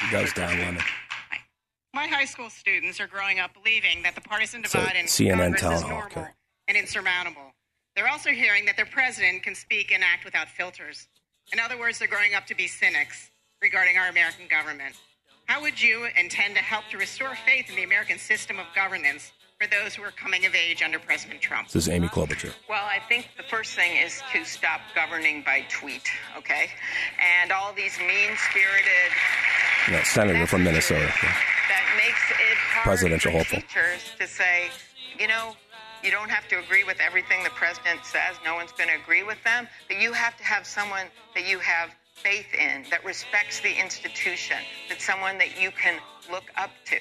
He goes Don Lemon. My high school students are growing up believing that the partisan divide in CNN Congress town is hall, normal okay. and insurmountable. They're also hearing that their president can speak and act without filters. In other words, they're growing up to be cynics regarding our American government. How would you intend to help to restore faith in the American system of governance for those who are coming of age under President Trump? This is Amy Klobuchar. Well, I think the first thing is to stop governing by tweet, okay? And all these mean spirited Senator from Minnesota. that makes it hard Presidential hopeful. teachers to say, you know, you don't have to agree with everything the president says. No one's going to agree with them, but you have to have someone that you have faith in, that respects the institution, that someone that you can look up to.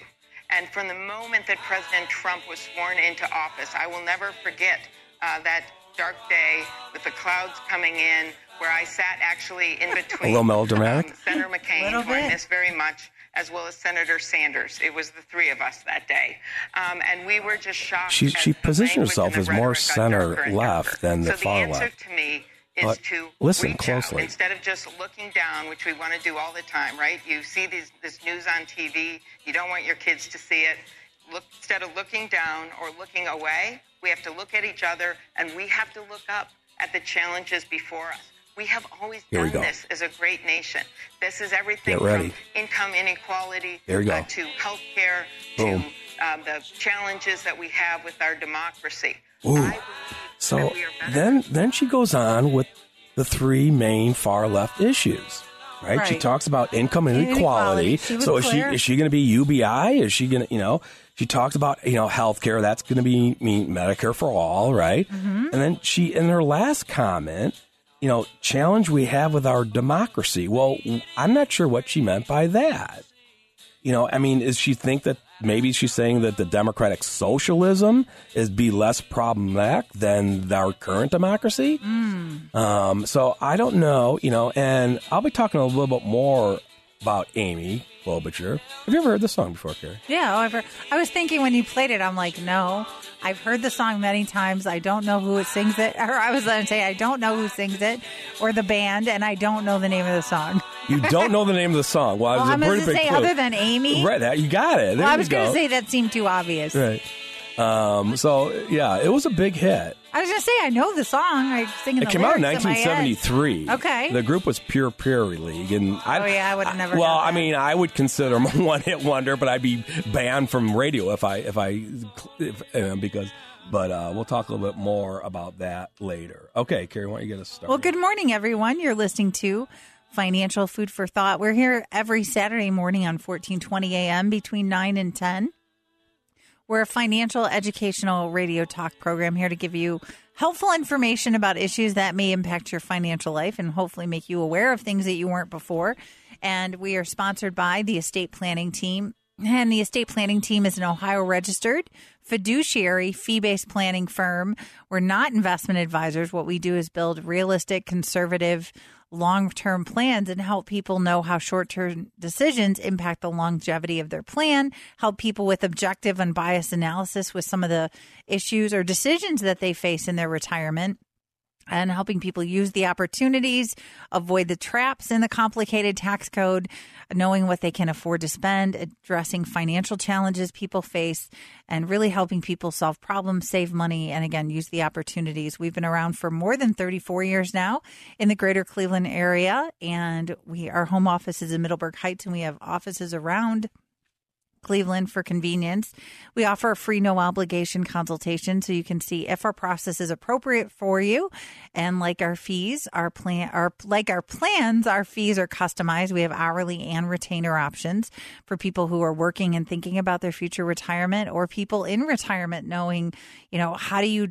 And from the moment that President Trump was sworn into office, I will never forget uh, that dark day with the clouds coming in, where I sat actually in between little melodramatic? um, Senator McCain, who I miss very much, as well as Senator Sanders. It was the three of us that day, um, and we were just shocked. She she positioned herself as more center left than the so far the answer left. to me is to listen reach closely. out instead of just looking down, which we want to do all the time, right? You see these, this news on TV, you don't want your kids to see it. Look, instead of looking down or looking away, we have to look at each other and we have to look up at the challenges before us. We have always Here we done go. this as a great nation. This is everything Get ready. from income inequality There you go. uh, to health care to um, the challenges that we have with our democracy. Ooh. So that we are better then then she goes on with the three main far left issues. Right? She talks about income inequality. Inequality. So is she is she going to be UBI? Is she going to, you know, she talks about, you know, healthcare, that's going to be mean Medicare for all, right? Mm-hmm. And then she in her last comment, you know, challenge we have with our democracy. Well, I'm not sure what she meant by that. You know, I mean, is she think that maybe she's saying that the democratic socialism is be less problematic than our current democracy? Um, so I don't know, you know, and I'll be talking a little bit more about Amy Klobuchar. Have you ever heard this song before, Carrie? Yeah, however, I was thinking when you played it, I'm like, no, I've heard the song many times. I don't know who it sings it, or I was going to say, I don't know who sings it or the band, and I don't know the name of the song. You don't know the name of the song. Well, Well, a I'm going to say, clue. other than Amy. right, that you got it. There well, I was going to say that seemed too obvious. right. Um, so yeah, it was a big hit. I was going to say, I know the song. I sing It the came out in lyrics my 1973. Okay. The group was Pure Prairie League, and I, Oh, yeah, I would've never Well, I mean, I would consider them a one-hit wonder, but I'd be banned from radio if I if I if, uh, because. But uh, we'll talk a little bit more about that later. Okay, Carrie, why don't you get us started? Well, good morning, everyone. You're listening to Financial Food for Thought. We're here every Saturday morning on 1420 a.m. between 9 and 10. We're a financial educational radio talk program here to give you helpful information about issues that may impact your financial life and hopefully make you aware of things that you weren't before. And we are sponsored by the estate planning team. And the estate planning team is an Ohio registered fiduciary fee based planning firm. We're not investment advisors. What we do is build realistic, conservative, long term plans and help people know how short term decisions impact the longevity of their plan, help people with objective, unbiased analysis with some of the issues or decisions that they face in their retirement and helping people use the opportunities, avoid the traps in the complicated tax code, knowing what they can afford to spend, addressing financial challenges people face, and really helping people solve problems, save money, and again, use the opportunities. We've been around for more than 34 years now in the greater Cleveland area, and we our home office is in Middleburg Heights, and we have offices around Cleveland for convenience. We offer a free no obligation consultation so you can see if our process is appropriate for you. And like our fees, our plan our like our plans, our fees are customized. We have hourly and retainer options for people who are working and thinking about their future retirement or people in retirement knowing, you know, how do you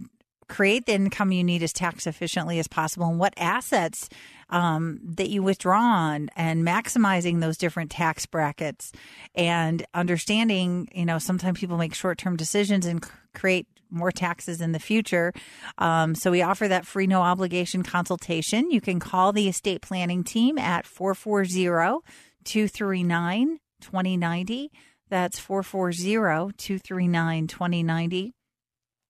create the income you need as tax efficiently as possible and what assets um, that you withdraw on and maximizing those different tax brackets and understanding, you know, sometimes people make short term decisions and c- create more taxes in the future. Um, so we offer that free no obligation consultation. You can call the estate planning team at 440 239 2090. That's 440 239 2090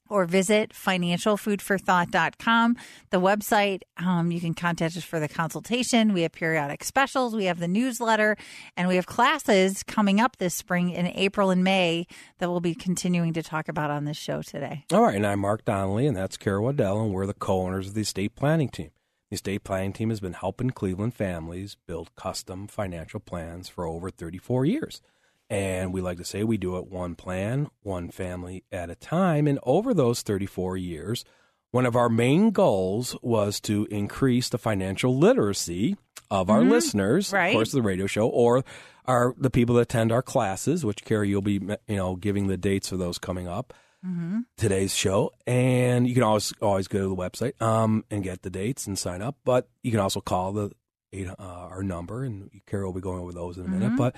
or visit financialfoodforthought.com. The website, um, you can contact us for the consultation. We have periodic specials, we have the newsletter, and we have classes coming up this spring in April and May that we'll be continuing to talk about on this show today. All right, and I'm Mark Donnelly, and that's Kara Waddell, and we're the co-owners of the estate planning team. The estate planning team has been helping Cleveland families build custom financial plans for over 34 years. And we like to say we do it one plan, one family at a time. And over those 34 years, one of our main goals was to increase the financial literacy of our Mhm. listeners, Right. of course, the radio show, or our the people that attend our classes, which Carrie, you'll be you know giving the dates for those coming up Mm-hmm. today's show, and you can always always go to the website um, and get the dates and sign up. But you can also call the uh, our number, and Carrie will be going over those in a minute. Mhm. But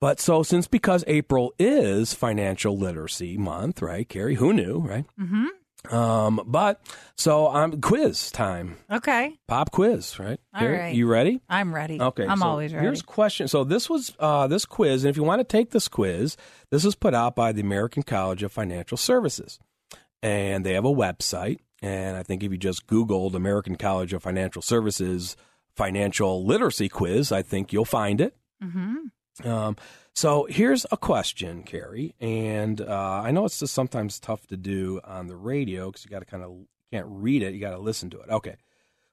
but so since because April is Financial Literacy Month, right, Carrie? Who knew, right? Mm-hmm. Um, but so um, quiz time, Okay. pop quiz, right? All Carrie, right. You ready? I'm ready. Okay, I'm so always ready. Here's question. So this was uh, this quiz, and if you want to take this quiz, this was put out by the American College of Financial Services, and they have a website. And I think if you just Googled American College of Financial Services financial literacy quiz, I think you'll find it. Mm-hmm. Um, so here's a question, Carrie, and uh, I know it's just sometimes tough to do on the radio because you got to kind of can't read it, you got to listen to it. Okay,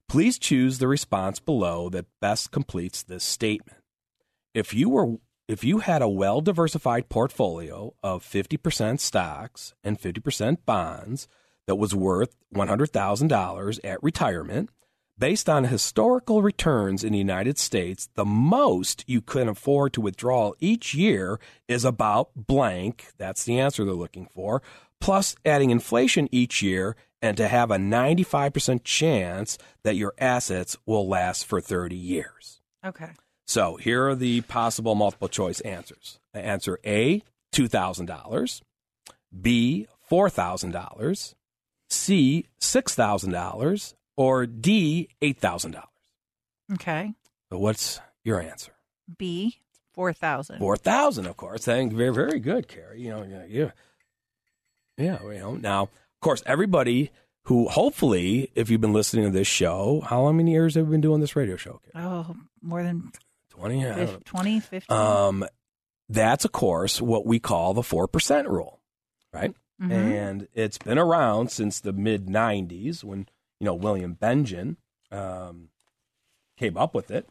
please choose the response below that best completes this statement. If you were if you had a well diversified portfolio of 50% stocks and 50% bonds that was worth $100,000 at retirement, based on historical returns in the United States, the most you can afford to withdraw each year is about blank. That's the answer they're looking for. Plus, adding inflation each year and to have a 95% chance that your assets will last for 30 years. Okay. So here are the possible multiple choice answers. Answer A, $2,000. B, $4,000. C, $6,000. Or D, $8,000. Okay. So what's your answer? B, 4,000. 4,000, of course. Thank very, very good, Carrie. You know, yeah, yeah. You know. Now, of course, everybody who hopefully, if you've been listening to this show, how many years have we been doing this radio show? Carrie? Oh, more than 20? I don't 50, 20, 50. Um, that's, of course, what we call the 4% rule, right? Mhm. And it's been around since the mid 90s when, you know, William Bengen um, came up with it.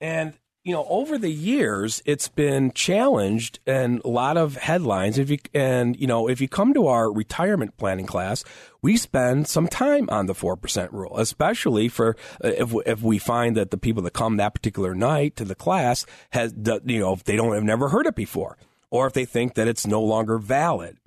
And, you know, over the years, it's been challenged and a lot of headlines. If you, and, you know, if you come to our retirement planning class, we spend some time on the 4% rule, especially for uh, if, if we find that the people that come that particular night to the class has, you know, if they don't have never heard it before. or if they think that it's no longer valid.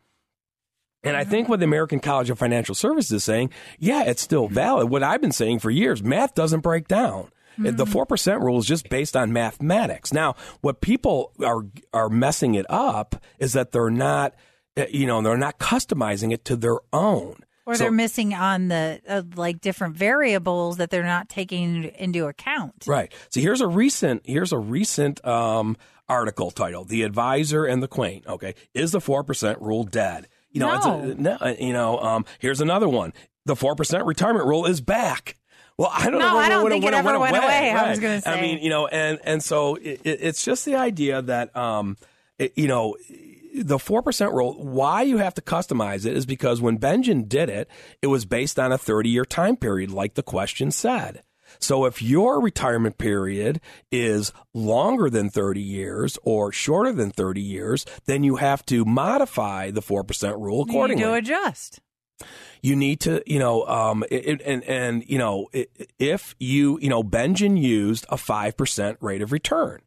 And I think what the American College of Financial Services is saying, yeah, it's still valid. What I've been saying for years, math doesn't break down. The four percent rule is just based on mathematics. Now, what people are are messing it up is that they're not, uh, you know, they're not customizing it to their own. Or So- they're missing on the uh, like different variables that they're not taking into account. Right. So here's a recent here's a recent um, article titled "The Advisor and the Quaint." Okay, is the four percent rule dead? You know, it's a, no. You know, um, here's another one: the four percent retirement rule is back. Well, I don't No, know. I don't think it ever went away, I was gonna say. I mean, you know, and and so it, it- it's just the idea that, um, it- you know, the four percent rule. Why you have to customize it is because when Bengen did it, it was based on a thirty year time period, like the question said. So if your retirement period is longer than 30 years or shorter than 30 years, then you have to modify the 4% rule accordingly. You need to adjust. you need to, you know, um, it, it- and and you know, if you, you know, Bengen used a five percent rate of return.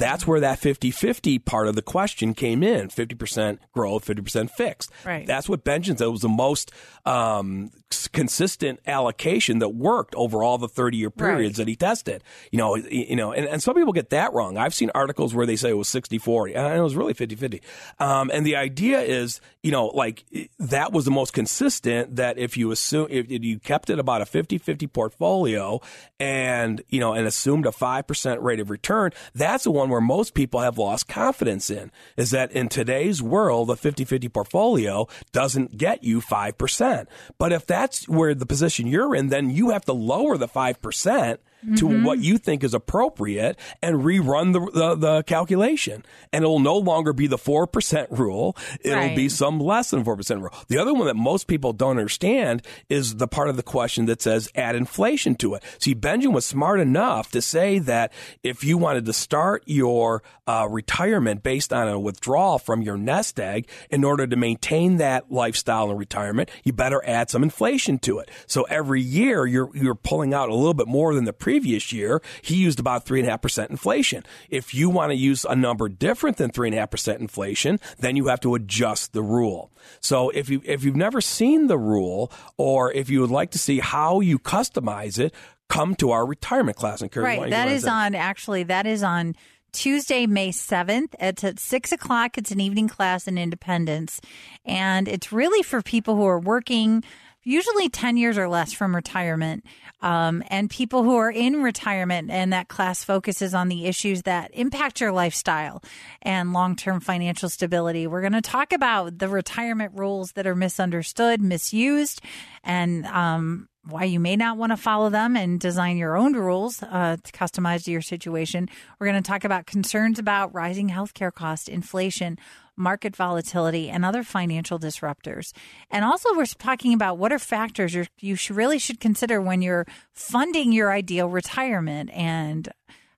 That's where that 50-50 part of the question came in. 50% growth, 50% fixed. Right. That's what Bengen said was the most um, consistent allocation that worked over all the 30-year periods that he tested. You know, you know, and, and some people get that wrong. I've seen articles where they say it was 60-40. And it was really 50-50. Um, and the idea is, you know, like that was the most consistent that if you assume, if you kept it about a 50-50 portfolio and, you know, and assumed a 5% rate of return, that's the one where most people have lost confidence in is that in today's world, a 50-50 portfolio doesn't get you 5%. But if that's where the position you're in, then you have to lower the 5% to Mm-hmm. what you think is appropriate and rerun the, the, the calculation. And it'll no longer be the 4% rule. It'll be some less than 4% rule. The other one that most people don't understand is the part of the question that says add inflation to it. See, Bengen was smart enough to say that if you wanted to start your uh, retirement based on a withdrawal from your nest egg, in order to maintain that lifestyle in retirement, you better add some inflation to it. So every year you're you're pulling out a little bit more than the previous year. He used about three and a half percent inflation. If you want to use a number different than three and a half percent inflation, then you have to adjust the rule. So if you if you've never seen the rule, or if you would like to see how you customize it, come to our retirement class. And why Right. That is ahead? on actually that is on Tuesday, May 7th. It's at six o'clock. It's an evening class in Independence. And it's really for people who are working usually 10 years or less from retirement um, and people who are in retirement. And that class focuses on the issues that impact your lifestyle and long term financial stability. We're going to talk about the retirement rules that are misunderstood, misused, and um, why you may not want to follow them and design your own rules uh, to customize to your situation. We're going to talk about concerns about rising healthcare costs, inflation, market volatility, and other financial disruptors. And also, we're talking about what are factors you really should consider when you're funding your ideal retirement and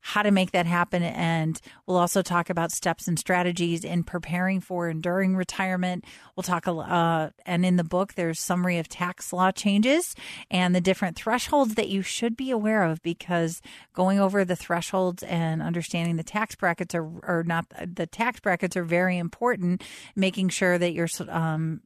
how to make that happen. And we'll also talk about steps and strategies in preparing for and during retirement. We'll talk, uh, and in the book, there's summary of tax law changes and the different thresholds that you should be aware of because going over the thresholds and understanding the tax brackets are, are not, the tax brackets are very important, making sure that you're, um,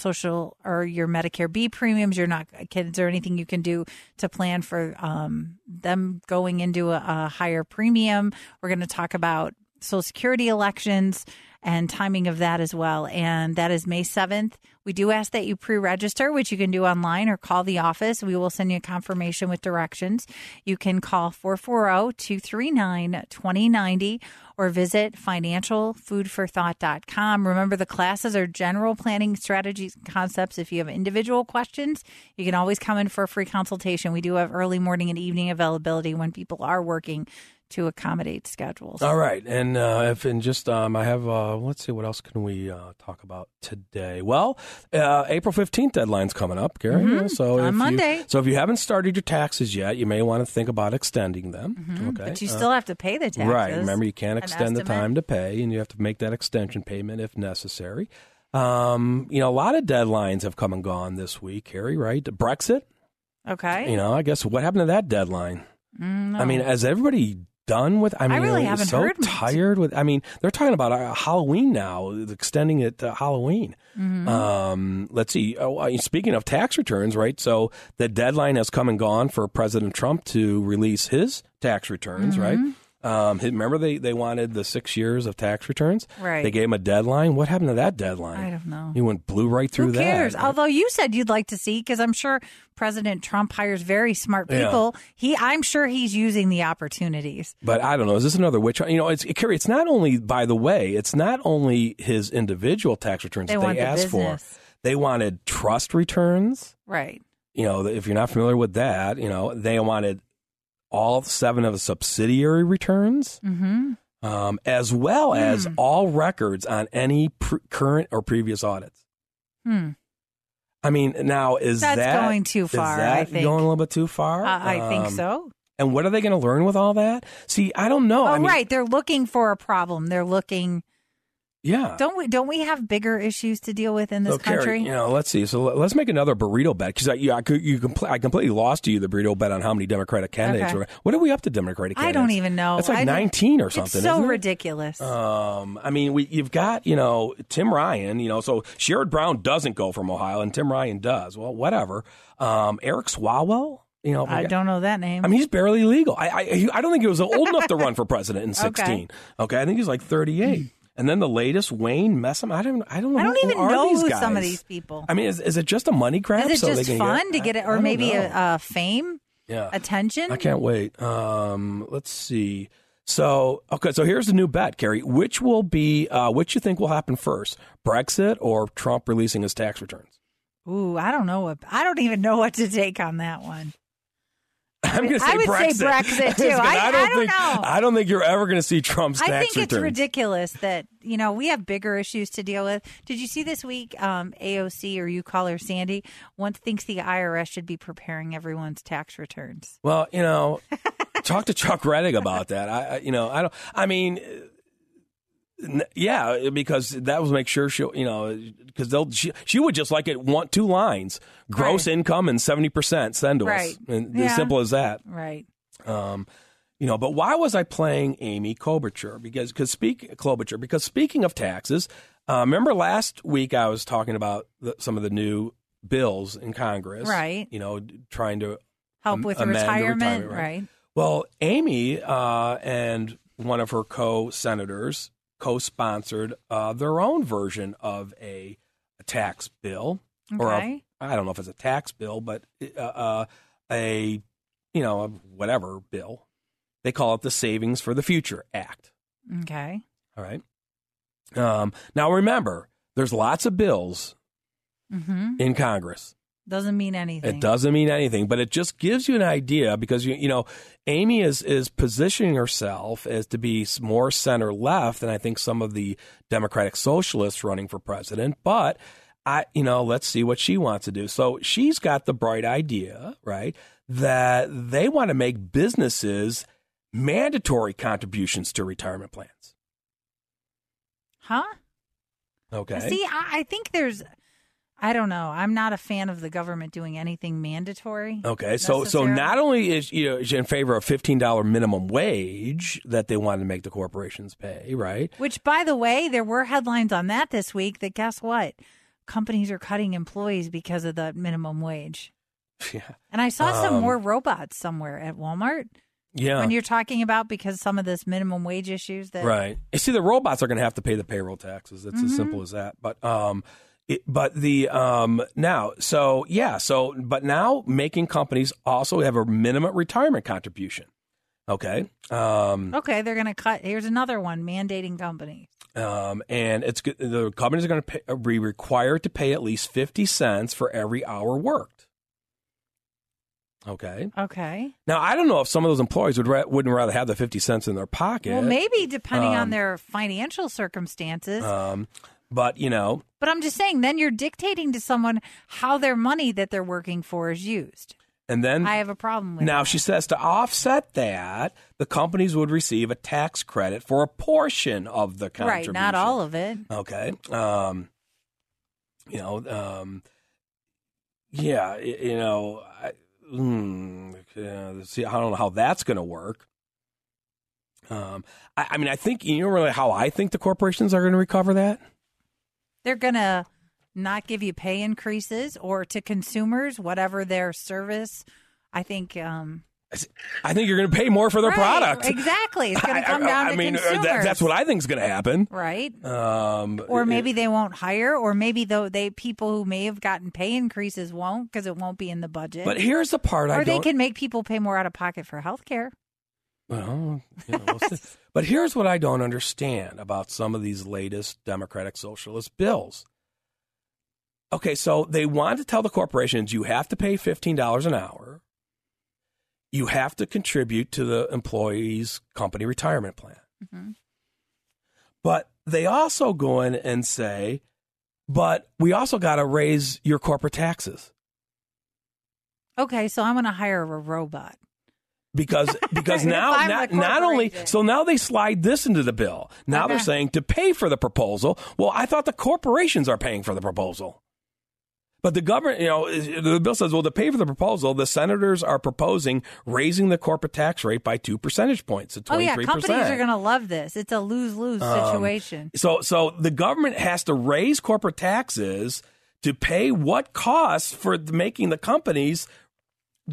social or your Medicare B premiums, you're not kids or anything you can do to plan for um, them going into a, a higher premium. We're going to talk about Social Security elections and timing of that as well. And that is May 7th. We do ask that you pre register, which you can do online or call the office. We will send you a confirmation with directions. You can call 440 239 2090 or visit financialfoodforthought.com. Remember, the classes are general planning strategies and concepts. If you have individual questions, you can always come in for a free consultation. We do have early morning and evening availability when people are working to accommodate schedules. All right, and uh, if and just um, I have uh, let's see what else can we uh, talk about today? Well, uh, April fifteenth deadline's coming up, Gary. Mhm. So On Monday. You, so if you haven't started your taxes yet, you may want to think about extending them. Okay, Mm-hmm. But you Uh, still have to pay the taxes. Right. Remember, you can't An extend the time to pay, and you have to make that extension payment if necessary. Um, you know, a lot of deadlines have come and gone this week, Harry. Right? Brexit. Okay. You know, I guess what happened to that deadline? Mm, I mean, no. has everybody done with? I mean, really are haven't so heard tired with. I mean, they're talking about uh, Halloween now, extending it to Halloween. Mm-hmm. Um, let's see. Oh, uh, speaking of tax returns, right? So the deadline has come and gone for President Trump to release his tax returns, Mm-hmm. right? Um, remember they, they wanted the six years of tax returns. Right. They gave him a deadline. What happened to that deadline? I don't know. He went blew right through Who cares? that. Although you said you'd like to see, because I'm sure President Trump hires very smart Yeah. people. He, I'm sure he's using the opportunities. But I don't know. Is this another witch? hunt? You know, it's Carrie. It's not only, by the way, it's not only his individual tax returns They that they the asked for. They wanted trust returns. Right. You know, if you're not familiar with that, you know, they wanted all seven of the subsidiary returns, Mm-hmm. um, as well as Hmm. all records on any pr- current or previous audits. Hmm. I mean, now is That's that going too is far, that I think. going a little bit too far? Uh, I think Um, so. And what are they going to learn with all that? See, I don't know. Oh, I mean, right. They're looking for a problem. They're looking. Yeah. Don't we? Don't we have bigger issues to deal with in this So, Carrie, country? you know, let's see. So let- let's make another burrito bet because I, you, I, could- you compl- I completely lost to you the burrito bet on how many Democratic candidates. Okay. Were, what are we up to Democratic candidates? I don't even know. It's like I nineteen or It's something. so isn't it? ridiculous. Um, I mean, we you've got you know Tim Ryan. You know, so Sherrod Brown doesn't go from Ohio, and Tim Ryan does. Well, whatever. Um, Eric Swalwell. You know, I don't know that name. I mean, he's barely legal. I I, I don't think he was old enough to run for president in sixteen. Okay, I think he's like thirty eight. And then the latest Wayne Messam. I don't. I don't know. I don't who even are know who some of these people. I mean, is, is it just a money grab? Is it just fun get, to get it, or maybe a, a fame, yeah. attention? I can't wait. Um, let's see. So okay, so here's the new bet, Carrie. Which will be uh, which you think will happen first, Brexit or Trump releasing his tax returns? Ooh, I don't know. What, I don't even know what to take on that one. I'm going to say I would Brexit. say Brexit, too. 'Cause I- I don't think know. I don't think you're ever going to see Trump's I tax think it's ridiculous that you know we have bigger issues to deal with. Did you see this week? Um, AOC or you call her Sandy once thinks the IRS should be preparing everyone's tax returns. Well, you know, talk to Chuck Rettig about that. I, I you know, I don't. I mean, yeah, because that will make sure she, you know, because they'll she, she would just like it want two lines: gross income and seventy percent. Send to Right. us, and Yeah. as simple as that. Right. Um, you know, but why was I playing Amy Klobuchar? Because because speak Klobuchar because speaking of taxes, uh, remember last week I was talking about the, some of the new bills in Congress, Right. You know, trying to Help am- with the amend the retirement, retirement, right? Well, Amy uh, and one of her co-senators co-sponsored uh, their own version of a, a tax bill, or Okay. I don't know if it's a tax bill, but uh, uh, a you know a whatever bill. They call it the Savings for the Future Act. Okay. All right. Um, now remember, there's lots of bills Mm-hmm. in Congress. Doesn't mean anything. It doesn't mean anything, but it just gives you an idea because you you know Amy is is positioning herself as to be more center left than I think some of the Democratic socialists running for president. But I you know let's see what she wants to do. So she's got the bright idea, right, that they want to make businesses mandatory contributions to retirement plans. Huh? Okay. See, I, I think there's. I don't know. I'm not a fan of the government doing anything mandatory. Okay, so so not only is you know is in favor of fifteen dollar minimum wage that they wanted to make the corporations pay, right? Which, by the way, there were headlines on that this week. That guess what? Companies are cutting employees because of the minimum wage. Yeah, And I saw some Um, more robots somewhere at Walmart. yeah, When you're talking about because some of this minimum wage issues that right. You see, the robots are going to have to pay the payroll taxes. It's as Mhm. simple as that. But um, it, but the um now so yeah so but now making companies also have a minimum retirement contribution. Okay, um, Okay, they're going to cut. Here's another one mandating companies. um, and it's the companies are going to be required to pay at least fifty cents for every hour worked. Okay. Okay. Now I don't know if some of those employees would ra- wouldn't rather have the fifty cents in their pocket. Well, maybe depending on Um, their financial circumstances. Um, but you know, but I'm just saying, then you're dictating to someone how their money that they're working for is used. and then I have a problem with now she says to offset that, the companies would receive a tax credit for a portion of the contribution. right, not all of it. Okay. Um, you know, um, yeah, you know, I, mm, yeah, see, I don't know how that's going to work. Um, I, I mean, I think you know really how I think the corporations are going to recover that. They're going to not give you pay increases or to consumers, whatever their service. I think. Um, I think you're going to pay more for their Right, product. exactly. It's gonna I- come I- down I to mean, uh, consumers. that, that's what I think is going to happen. right. Um, Or it- maybe they won't hire, or maybe though they people who may have gotten pay increases won't because it won't be in the budget. But here's the part I or they don't. can make people pay more out of pocket for health care. Well, you know, we'll but here's what I don't understand about some of these latest Democratic Socialist bills. Okay, so they want to tell the corporations you have to pay $15 an hour. You have to contribute to the employee's company retirement plan. Mm-hmm. But they also go in and say, but we also got to raise your corporate taxes. Okay, so I'm going to hire a robot. Because because now not, not only so now they slide this into the bill. Now they're saying to pay for the proposal. Well, I thought the corporations are paying for the proposal. But the government, you know, the bill says, well, to pay for the proposal, the senators are proposing raising the corporate tax rate by two percentage points to Oh twenty yeah, companies are going to love this. It's a lose lose Um, situation. So, so the government has to raise corporate taxes to pay what costs for making the companies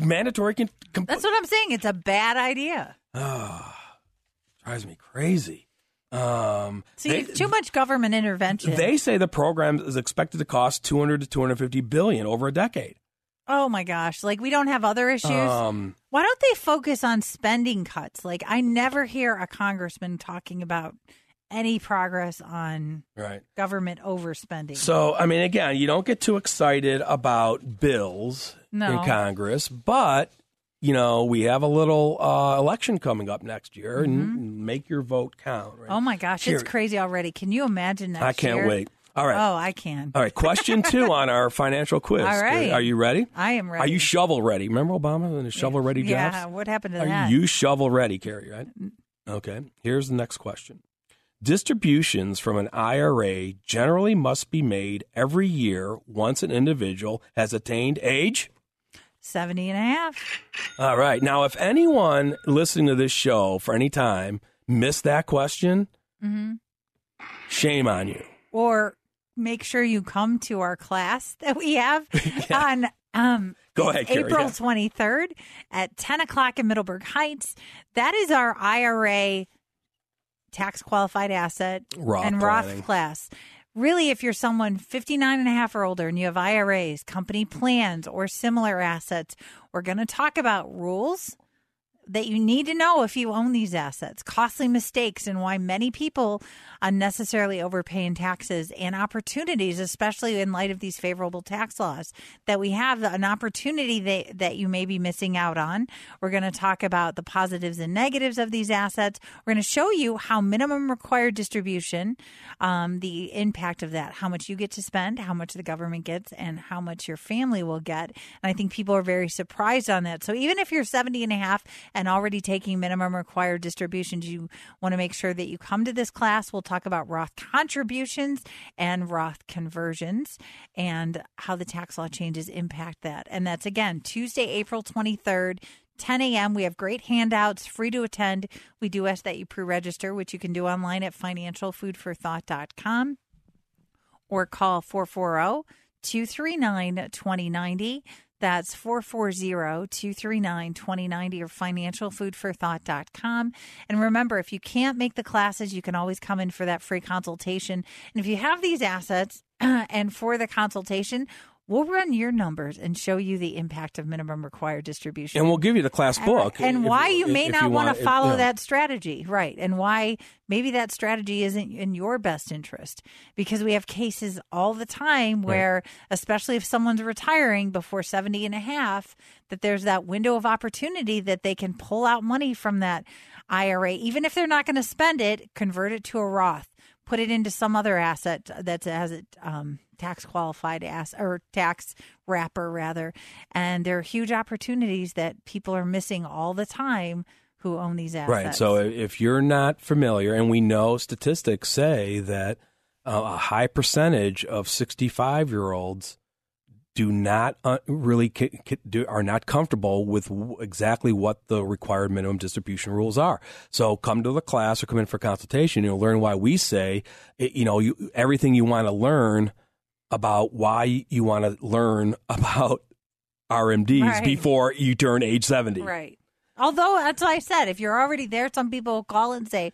mandatory. Con- com- That's what I'm saying. It's a bad idea. drives me crazy. Um, See, they, too much government intervention. they say the program is expected to cost 200 to 250 billion over a decade. oh my gosh, like we don't have other issues. Um, Why don't they focus on spending cuts? Like I never hear a congressman talking about any progress on right. government overspending. So, I mean, again, you don't get too excited about bills No. in Congress, but you know, we have a little uh, election coming up next year, and make your vote count. Right? Mm-hmm. oh my gosh, Here- it's crazy already. Can you imagine next I can't year? wait. All right. Oh, I can. All right, question two on our financial quiz. All right. Are you ready? I am ready. Are you shovel ready? Remember Obama and his shovel ready jobs? Yeah, what happened to Are that? Are you shovel ready, Carrie, right? Okay. Here's the next question. Distributions from an IRA generally must be made every year once an individual has attained age. 70 and a half. All right. Now, if anyone listening to this show for any time missed that question, hmm shame on you. Or make sure you come to our class that we have on um, Go ahead, Carrie. April Yeah. 23rd at 10 o'clock in Middleburg Heights. That is our IRA tax qualified asset Roth and planning. Roth class. Really, if you're someone 59 and a half or older and you have IRAs, company plans, or similar assets, we're going to talk about rules that you need to know if you own these assets, costly mistakes, and why many people unnecessarily overpay in taxes and opportunities, especially in light of these favorable tax laws that we have an opportunity that, that you may be missing out on. We're going to talk about the positives and negatives of these assets. We're going to show you how minimum required distribution, um, the impact of that, how much you get to spend, how much the government gets, and how much your family will get. And I think people are very surprised on that. So even if you're 70 and a half and already taking minimum required distributions, you want to make sure that you come to this class. We'll talk about Roth contributions and Roth conversions and how the tax law changes impact that. And that's again Tuesday, April 23rd. 10 a.m. We have great handouts, free to attend. We do ask that you pre register, which you can do online at financialfoodforthought.com or call 440 239 2090. That's 440-239-2090 or financialfoodforthought.com. And remember, if you can't make the classes, you can always come in for that free consultation. And if you have these assets and for the consultation, we'll run your numbers and show you the impact of minimum required distribution. And we'll give you the class book. And if- why you may if not want if- to follow that strategy, right? And why maybe that strategy isn't in your best interest because we have cases all the time where, especially if someone's retiring before 70 and a half, that there's that window of opportunity that they can pull out money from that IRA, even if they're not going to spend it, convert it to a Roth, put it into some other asset that has it um, tax qualified ass or tax wrapper rather. And there are huge opportunities that people are missing all the time who own these assets. Right. So if you're not familiar, and we know statistics say that uh, a high percentage of 65 year olds do not uh, really c- c- do, are not comfortable with w- exactly what the required minimum distribution rules are. So come to the class or come in for consultation. You'll learn why we say, eh, you know, you, everything you want to learn about why you want to learn about RMDs Right. before you turn age 70. Right. Although that's what I said. If you're already there, some people will call and say,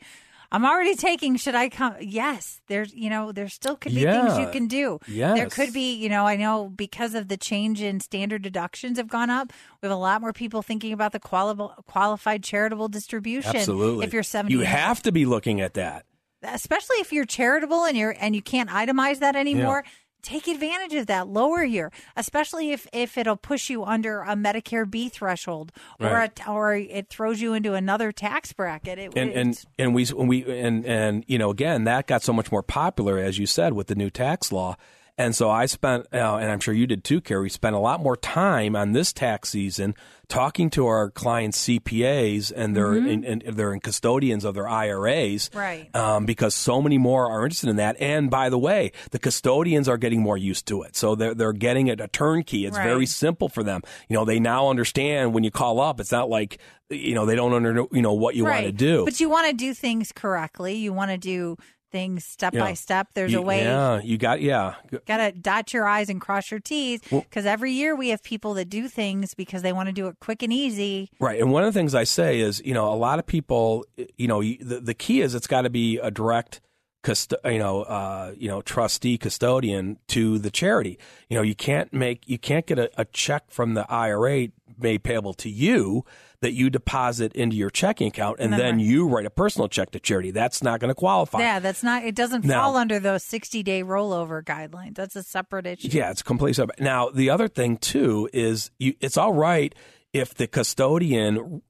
"I'm already taking. Should I come?" Yes. There's, you know, there still could be things you can do. Yes. There could be, you know, I know because of the change in standard deductions have gone up. We have a lot more people thinking about the quali- qualified charitable distribution. Absolutely. If you're 70, you have to be looking at that. especially if you're charitable and you're and you can't itemize that anymore take advantage of that lower year, especially if if it'll push you under a medicare b threshold or Right. a, or it throws you into another tax bracket it, and and and we when we and and you know again that got so much more popular as you said with the new tax law and so I spent uh, and I'm sure you did too Carrie spent a lot more time on this tax season talking to our clients CPAs and their Mhm. and, and they're in custodians of their IRAs Right. um, because so many more are interested in that. And by the way the custodians are getting more used to it. So they're they're getting it a turnkey. It's Right. very simple for them. You know they now understand when you call up it's not like you know they don't under you know what you want to do. But you want to do things correctly. You want to do things step Yeah. by step there's You- a way Yeah, you got yeah. Got to dot your I's and cross your T's Well- because every year we have people that do things because they want to do it quick and easy. Right. And one of the things I say is, you know, a lot of people, you know, the, the key is it's got to be a direct custo- you know, uh, you know, trustee custodian to the charity. You know, you can't make you can't get a, a check from the IRA made payable to you that you deposit into your checking account and then you write a personal check to charity. That's not going to qualify. Yeah, that's not. It doesn't Now- fall under those sixty day rollover guidelines. That's a separate issue. Yeah, it's completely separate. Now, the other thing too is you, it's all right if the custodian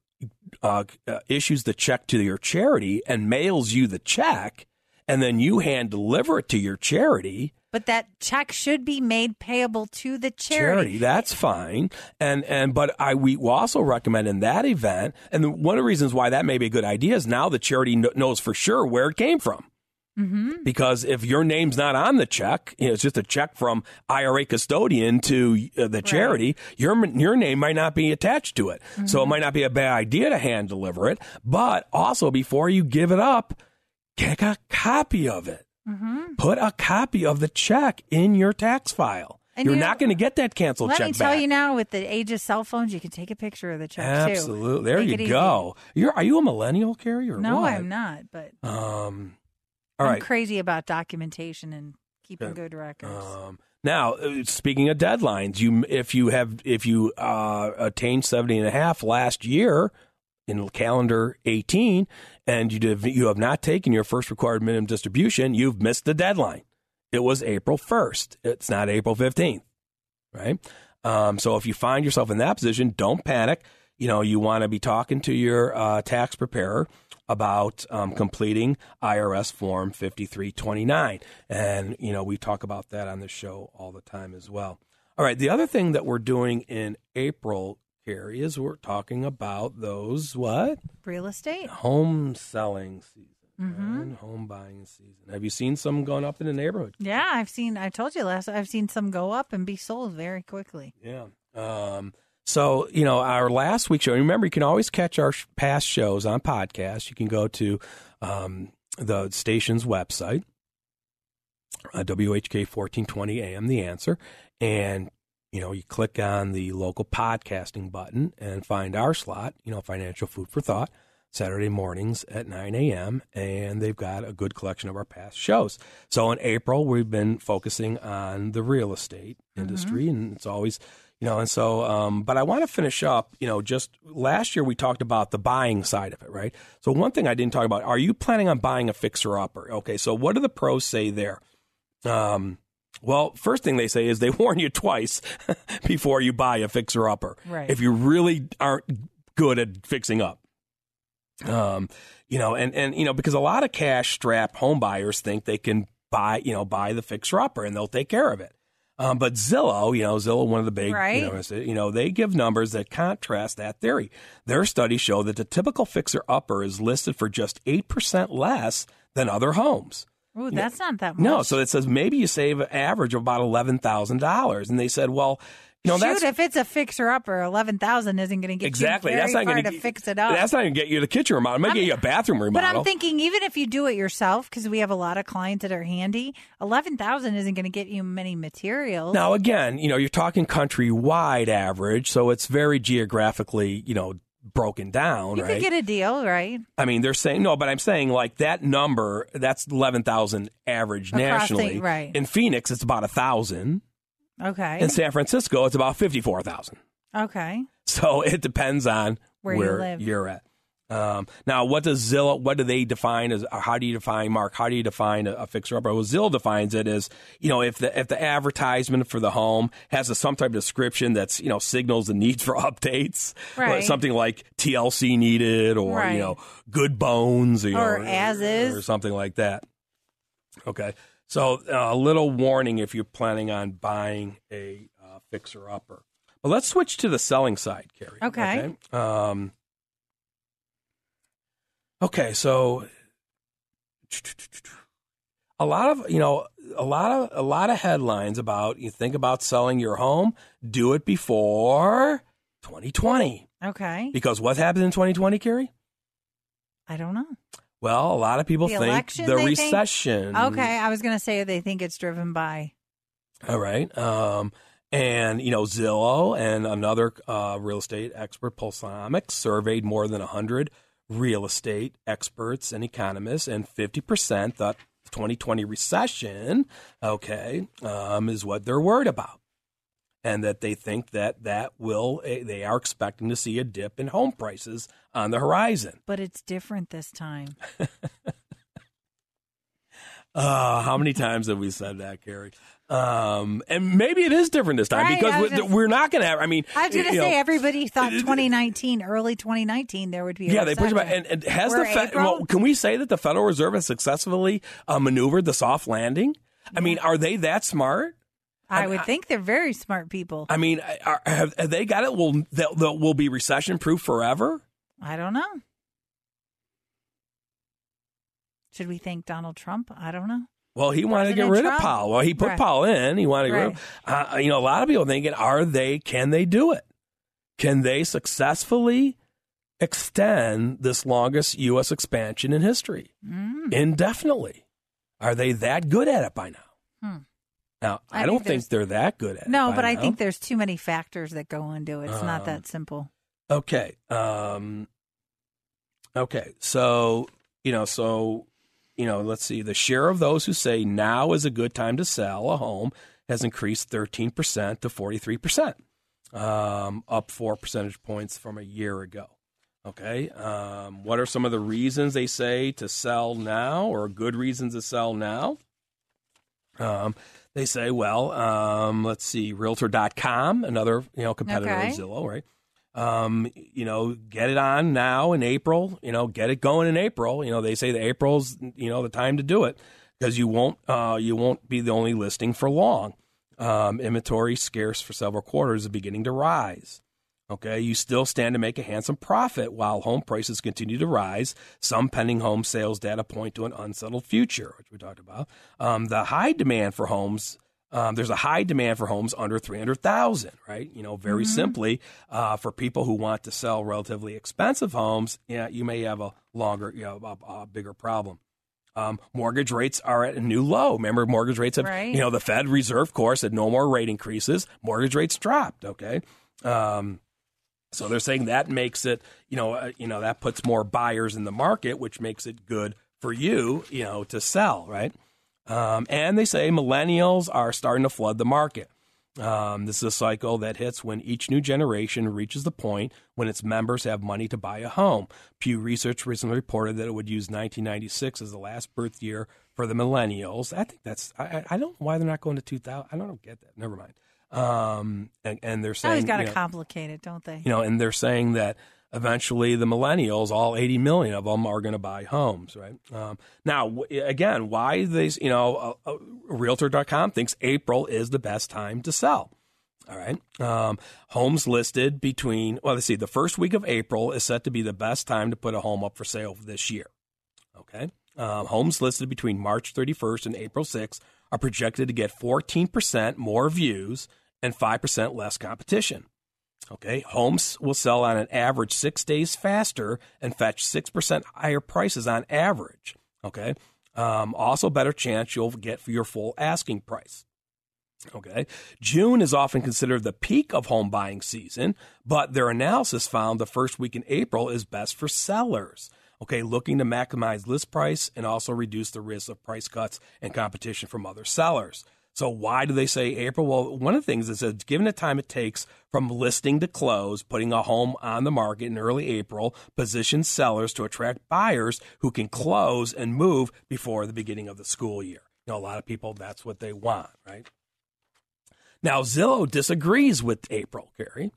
uh, uh, issues the check to your charity and mails you the check, and then you hand deliver it to your charity. But that check should be made payable to the Charity, charity. that's fine, and and but I we also recommend in that event, and one of the reasons why that may be a good idea is now the charity kn- knows for sure where it came from. Mm-hmm. Because if your name's not on the check, you know, it's just a check from IRA custodian to uh, the charity. Your your name might not be attached to it, so it might not be a bad idea to hand deliver it. But also, before you give it up, get a copy of it. Mm-hmm. Put a copy of the check in your tax file. And You're you not going to get that canceled Let check me tell back. you now, with the age of cell phones, you can take a picture of the check too. Absolutely. There Make you easy. go. You're are you a millennial, Carrie, or No, what? I'm not. But Um, all I'm right. crazy about documentation and keeping Okay. good records. Um, now, uh, speaking of deadlines, you if you have if you uh, attained 70 and a half last year in calendar 18 and you did, you have not taken your first required minimum distribution, you've missed the deadline. It was April 1st. It's not April 15th, right? Um, so if you find yourself in that position, don't panic. You know, you want to be talking to your uh, tax preparer about um, completing IRS Form 5329. And, you know, we talk about that on the show all the time as well. All right. The other thing that we're doing in April, Carrie, is we're talking about those what? Real estate. Home selling season Mm-hmm. and home buying season. Have you seen some going up in the neighborhood? Yeah, I've seen. I told you last. I've seen some go up and be sold very quickly. Yeah. Um, so, you know, our last week show, remember, you can always catch our sh- past shows on podcast. You can go to um, the station's website, uh, WHK 1420 AM, The Answer, and, you know, you click on the local podcasting button and find our slot, you know, Financial Food for Thought. Saturday mornings at 9 a.m., and they've got a good collection of our past shows. So in April, we've been focusing on the real estate industry, and it's always, you know, and so, um, but I want to finish up, you know, just last year we talked about the buying side of it, right? So one thing I didn't talk about, are you planning on buying a fixer upper? Okay, so what do the pros say there? Um, well, first thing they say is they warn you twice before you buy a fixer upper. Right. If you really aren't good at fixing up. Um, you know, and, and, you know, because a lot of cash strapped home buyers think they can buy, you know, buy the fixer upper and they'll take care of it. Um, but Zillow, you know, Zillow, one of the big, Right. you, know, you know, they give numbers that contrast that theory. Their studies show that the typical fixer upper is listed for just 8% less than other homes. Ooh, that's not that much. No, so it says maybe you save an average of about eleven thousand dollars, and they said, well, you know, Shoot, if it's a fixer upper, eleven thousand isn't going to get exactly you that's not going to fix it up. That's not going to get you the kitchen remodel. It might I'm- get you a bathroom remodel. but. I'm thinking, even if you do it yourself, because we have a lot of clients that are handy, eleven thousand isn't going to get you many materials. Now, again, you know, you're talking countrywide average, so it's very geographically, you know, broken down, you right? could get a deal, right? I mean, they're saying no, but I'm saying like that number, that's eleven thousand average Across the- nationally. right. In Phoenix, it's about a thousand. Okay. In San Francisco, it's about fifty-four thousand. okay. So it depends on Where where, you live. you're at. Um, now, what does Zillow? What do they define as? Or how do you define Mark? How do you define a, a fixer upper? Well, Zillow defines it as you know if the if the advertisement for the home has a, some type of description that's you know signals the need for updates, Right. something like TLC needed or Right. you know good bones you Or know, as is. or something like that. Okay, so uh, a little warning if you're planning on buying a uh, fixer upper. But let's switch to the selling side, Carrie. Okay. Okay. Um, okay, so a lot of you know a lot of a lot of headlines about you think about selling your home, do it before 2020 Okay. because what happens in 2020, Carrie? I don't know. Well, a lot of people The think election, the they think? recession. Okay, I was going to say they think it's driven by. All right. Um, and, you know, Zillow and another uh, real estate expert, Pulsenomics, surveyed more than 100 real estate experts and economists, and 50% thought the 2020 recession, okay, um, is what they're worried about. And that they think that that will, eh, they are expecting to see a dip in home prices on the horizon. But it's different this time. Uh, how many times have we said that, Carrie? Um, and maybe it is different this time Right, because just- we're not going to have. I mean, I was going to say know, everybody thought 2019, early 2019, there would be. A yeah, they pushed it back. And, and has We're the Fed? Well, can we say that the Federal Reserve has successfully uh, maneuvered the soft landing? I mean, are they that smart? I would think they're very smart people. I mean, are, have, have they got it? Will that will be recession proof forever? I don't know. Should we thank Donald Trump? I don't know. Well, he wanted to get rid Trump? of Powell. Well, he put Right. Powell in. He wanted to get rid of. Uh, you know, a lot of people thinking, are they? Can they do it? Can they successfully extend this longest U.S. expansion in history Mm. indefinitely? Are they that good at it by now? Hmm. Now, I, I don't think they're that good at it. No, but I think there's too many factors that go into it. It's not Um, that simple. Okay. Um, okay. So, you know, so, you know, let's see. The share of those who say now is a good time to sell a home has increased 13% to 43%, um, up four percentage points from a year ago. Okay. Um, what are some of the reasons they say to sell now or good reasons to sell now? Um, they say, well, um, let's see, Realtor.com, another you know competitor Okay. of Zillow, right? Um, you know, get it on now in April. You know, get it going in April. You know, they say that April's you know the time to do it because you won't uh, you won't be the only listing for long. Um, inventory scarce for several quarters is beginning to rise. Okay, you still stand to make a handsome profit while home prices continue to rise. Some pending home sales data point to an unsettled future, which we talked about. Um, the high demand for homes, um, there's a high demand for homes under 300,000, right? You know, very simply, uh, for people who want to sell relatively expensive homes, yeah, you may have a longer, you know, a, a bigger problem. Um, mortgage rates are at a new low. Remember, mortgage rates have, Right. you know, the Fed Reserve, of course, said no more rate increases. Mortgage rates dropped. Okay. Um, so they're saying that makes it, you know, uh, you know that puts more buyers in the market, which makes it good for you, you know, to sell, right? Um, and they say millennials are starting to flood the market. Um, this is a cycle that hits when each new generation reaches the point when its members have money to buy a home. Pew Research recently reported that it would use 1996 as the last birth year for the millennials. I think that's I, I- don't know why they're not going to 2000. I don't get that. Never mind. Um, and, and they're saying Always got to you know, complicate it, don't they? you know, and they're saying that eventually the millennials, all 80 million of them, are going to buy homes, right? Um, now, w- again, why these, you know, uh, uh, Realtor.com thinks April is the best time to sell. All right. Um, homes listed between, well, let's see, the first week of April is set to be the best time to put a home up for sale this year. Okay. Um, homes listed between March 31st and April 6th are projected to get 14% more views and 5% less competition. Okay, homes will sell on an average six days faster and fetch 6% higher prices on average. Okay, um, also better chance you'll get for your full asking price. Okay. June is often considered the peak of home buying season, but their analysis found the first week in April is best for sellers. Okay, looking to maximize list price and also reduce the risk of price cuts and competition from other sellers. So why do they say April? Well, one of the things is that given the time it takes from listing to close, putting a home on the market in early April positions sellers to attract buyers who can close and move before the beginning of the school year. You know, a lot of people that's what they want, right? Now, Zillow disagrees with April, Carrie.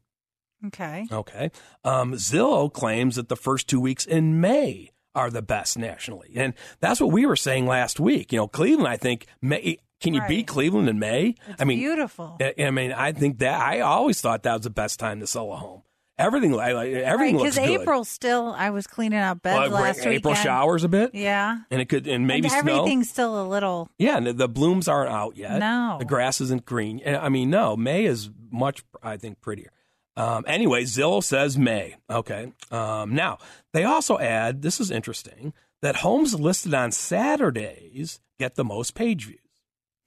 Okay. Okay. Um, Zillow claims that the first two weeks in May are the best nationally. And that's what we were saying last week. You know, Cleveland, I think, May, can you Right. beat Cleveland in May? It's I mean, beautiful. I I mean, I think that I always thought that was the best time to sell a home. Everything, like, everything Right, looks because good. April still, I was cleaning out beds Well, last week. April showers a bit, Yeah. and it could, and maybe and snow. everything's still a little. Yeah, and the, the blooms aren't out yet. No. the grass isn't green. I mean, no, May is much, I think, prettier. Um, anyway, Zillow says May. Okay. Um, now they also add. This is interesting that homes listed on Saturdays get the most page views.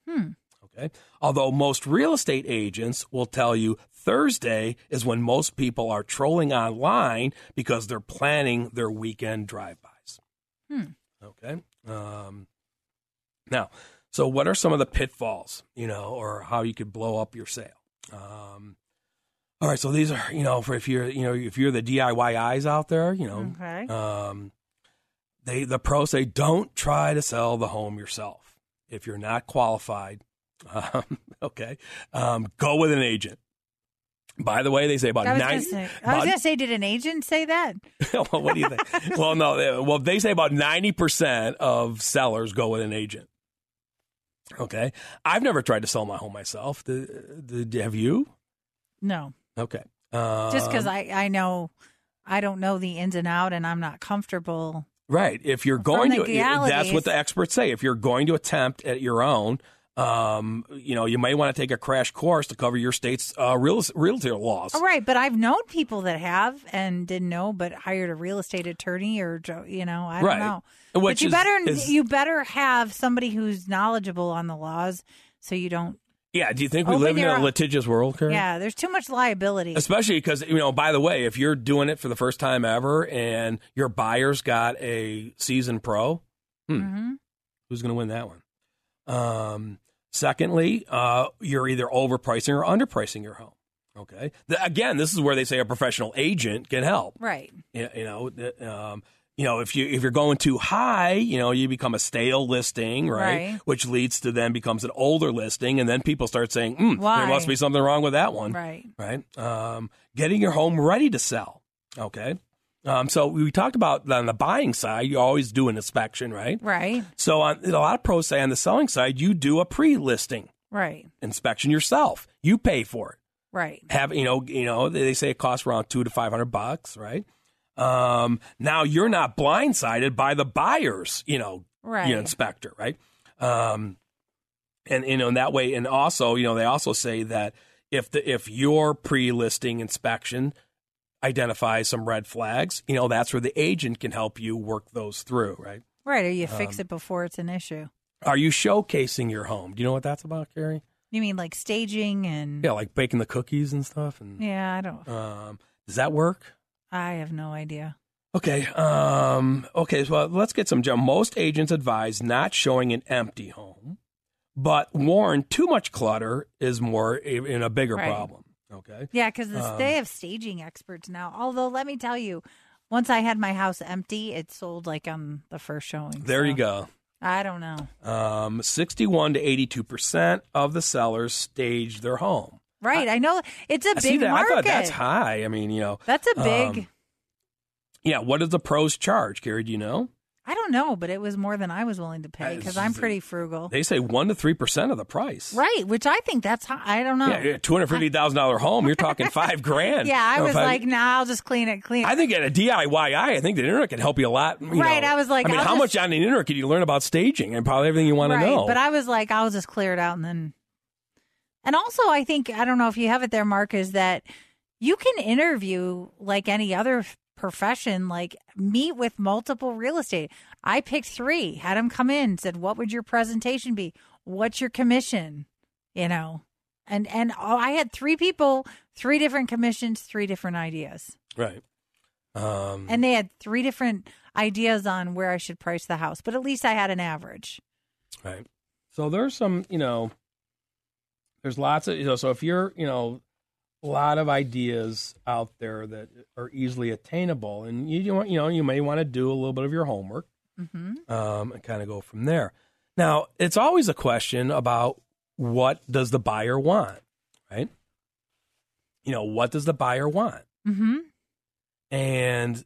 Hmm. Okay. Although most real estate agents will tell you Thursday is when most people are trolling online because they're planning their weekend drive-bys. Hmm. Okay. Um, now, so what are some of the pitfalls, you know, or how you could blow up your sale? Um, all right. So these are, you know, for if you're, you know, if you're the DIY eyes out there, you know, Okay. um, they the pros say don't try to sell the home yourself if you're not qualified. Um, okay, um, go with an agent. By the way, they say about I was nine. gonna say. I was gonna say, did an agent say that? well, what do you think? well, no. they- Well, they say about ninety percent of sellers go with an agent. Okay, I've never tried to sell my home myself. The, the, have you? No, Okay, um, just because I I know I don't know the ins and out, and I'm not comfortable. Right. If you're going to, that's what the experts say. If you're going to attempt at your own, um, you know, you may want to take a crash course to cover your state's uh, real realtor laws. All right, but I've known people that have and didn't know, but hired a real estate attorney or you know I don't Right. know. Which but you is- better is- you better have somebody who's knowledgeable on the laws, so you don't. Yeah. Do you think we Open live in a own- litigious world, Karen? Yeah, there's too much liability. Especially because you know, by the way, if you're doing it for the first time ever and your buyer's got a seasoned pro, hmm, Mhm. who's going to win that one? Um, secondly, uh, you're either overpricing or underpricing your home. Okay. The- again, this is where they say a professional agent can help. Right. you you know, the- um, you know, if you if you're going too high, you know, you become a stale listing, right? Right. Which leads to then becomes an older listing, and then people start saying, mm? "There must be something wrong with that one." Right. Right. Um, getting your home ready to sell. Okay. Um, so we talked about on the buying side, you always do an inspection, right? Right. So on, a lot of pros say on the selling side, you do a pre-listing Right. inspection yourself. You pay for it Right. have you know you know they say it costs around two to five hundred bucks, right? Um, now you're not blindsided by the buyers, you know, Right. you know, inspector, right? Um, and you know in that way, and also you know they also say that if the if your pre-listing inspection identifies some red flags, you know that's where the agent can help you work those through, right? Right. Or you fix Um, it before it's an issue. Are you showcasing your home? Do you know what that's about, Carrie? You mean like staging and? Yeah, like baking the cookies and stuff. And Yeah, I don't. um, does that work? I have no idea. Okay. Um, okay. So let's get some. Most agents advise not showing an empty home, but warn too much clutter is more in a bigger Right. problem. Okay. Yeah, because Um, they have staging experts now. Although, let me tell you, once I had my house empty, it sold like on the first showing. There you go. I don't know. Um, 61 to 82 percent of the sellers stage their home. Right. I, know it's a I big see that. market. I thought that's high. I mean, you know, That's a big. um, yeah. What does the pros charge, Gary? Do you know? I don't know, but it was more than I was willing to pay because I'm pretty frugal. They say one to three percent of the price. Right, which I think that's high. I don't know. Yeah, two hundred fifty thousand dollar home. You're talking five grand. Yeah, I You know, was like, nah, I'll just clean it, clean it. I think at a DIY, I think the internet can help you a lot. you Right, know. I was like, I mean, I'll how just- much on the internet can you learn about staging and probably everything you want right, to know? but I was like, I'll just clear it out and then. And also, I think I don't know if you have it there, Mark, is that you can interview like any other profession, like meet with multiple real estate. I picked three, had them come in, said, "What would your presentation be? What's your commission?" You know, and and oh, I had three people, three different commissions, three different ideas. right. Um, And they had three different ideas on where I should price the house, but at least I had an average. Right. So there's some, you know, there's lots of, you know, so if you're, you know, a lot of ideas out there that are easily attainable, and you, you want, you know, you may want to do a little bit of your homework Mm-hmm. um, and kind of go from there. Now, it's always a question about what does the buyer want, right? You know, what does the buyer want? Mm-hmm. And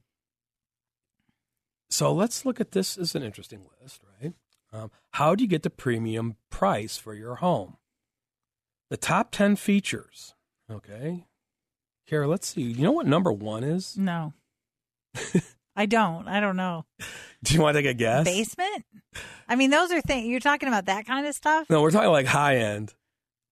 so let's look at this as an interesting list, right? Um, how do you get the premium price for your home? The top 10 features, okay? Kara, let's see. You know what number one is? No. I don't. I don't know. Do you want to take a guess? Basement? I mean, those are things you're talking about that kind of stuff? No, we're talking like high end.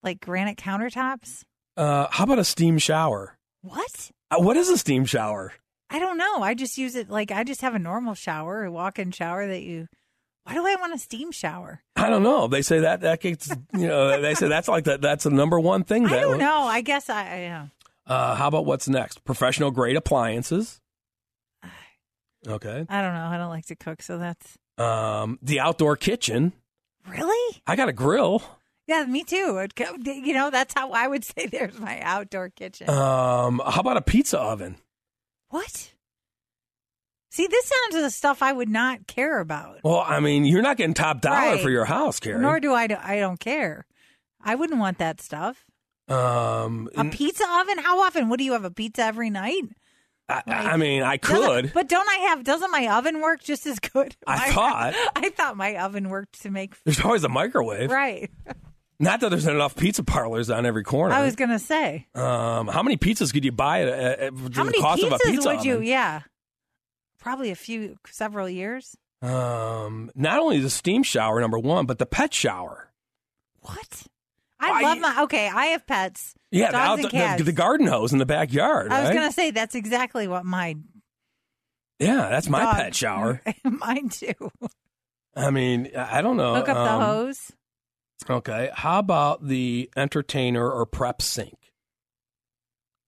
Like granite countertops? Uh, how about a steam shower? What? Uh, what is a steam shower? I don't know. I just use it like I just have a normal shower, a walk in shower that you. Why do I want a steam shower? I don't know. They say that that gets, you know, they say that's like that that's the number one thing. That I don't know. I guess I, I yeah. Uh, how about what's next? Professional grade appliances. Okay. I don't know. I don't like to cook, so that's Um, the outdoor kitchen. really. I got a grill. Yeah, me too. You know, that's how I would say there's my outdoor kitchen. Um, how about a pizza oven? what? See, this sounds of the stuff I would not care about. Well, I mean, you're not getting top dollar Right. for your house, Carrie. Nor do I. Do, I don't care. I wouldn't want that stuff. um, A pizza oven? How often? What do you have? A pizza every night? I, I mean, I could. but don't I have? Doesn't my oven work just as good? I My- thought. I thought my oven worked to make There's always a microwave. right. Not that there's enough pizza parlors on every corner. I was gonna say, um, how many pizzas could you buy at, at, at how the many cost pizzas of a pizza would you? Yeah, probably a few, several years. Um, not only the steam shower, number one, but the pet shower. What? I love my. Okay, I have pets. Yeah, the, dogs out- and cats. the, the garden hose in the backyard. I was gonna say that's exactly what my Yeah, that's my dog- pet shower. Mine too. I mean, I I don't know. Hook up the um, hose. Okay. How about the entertainer or prep sink?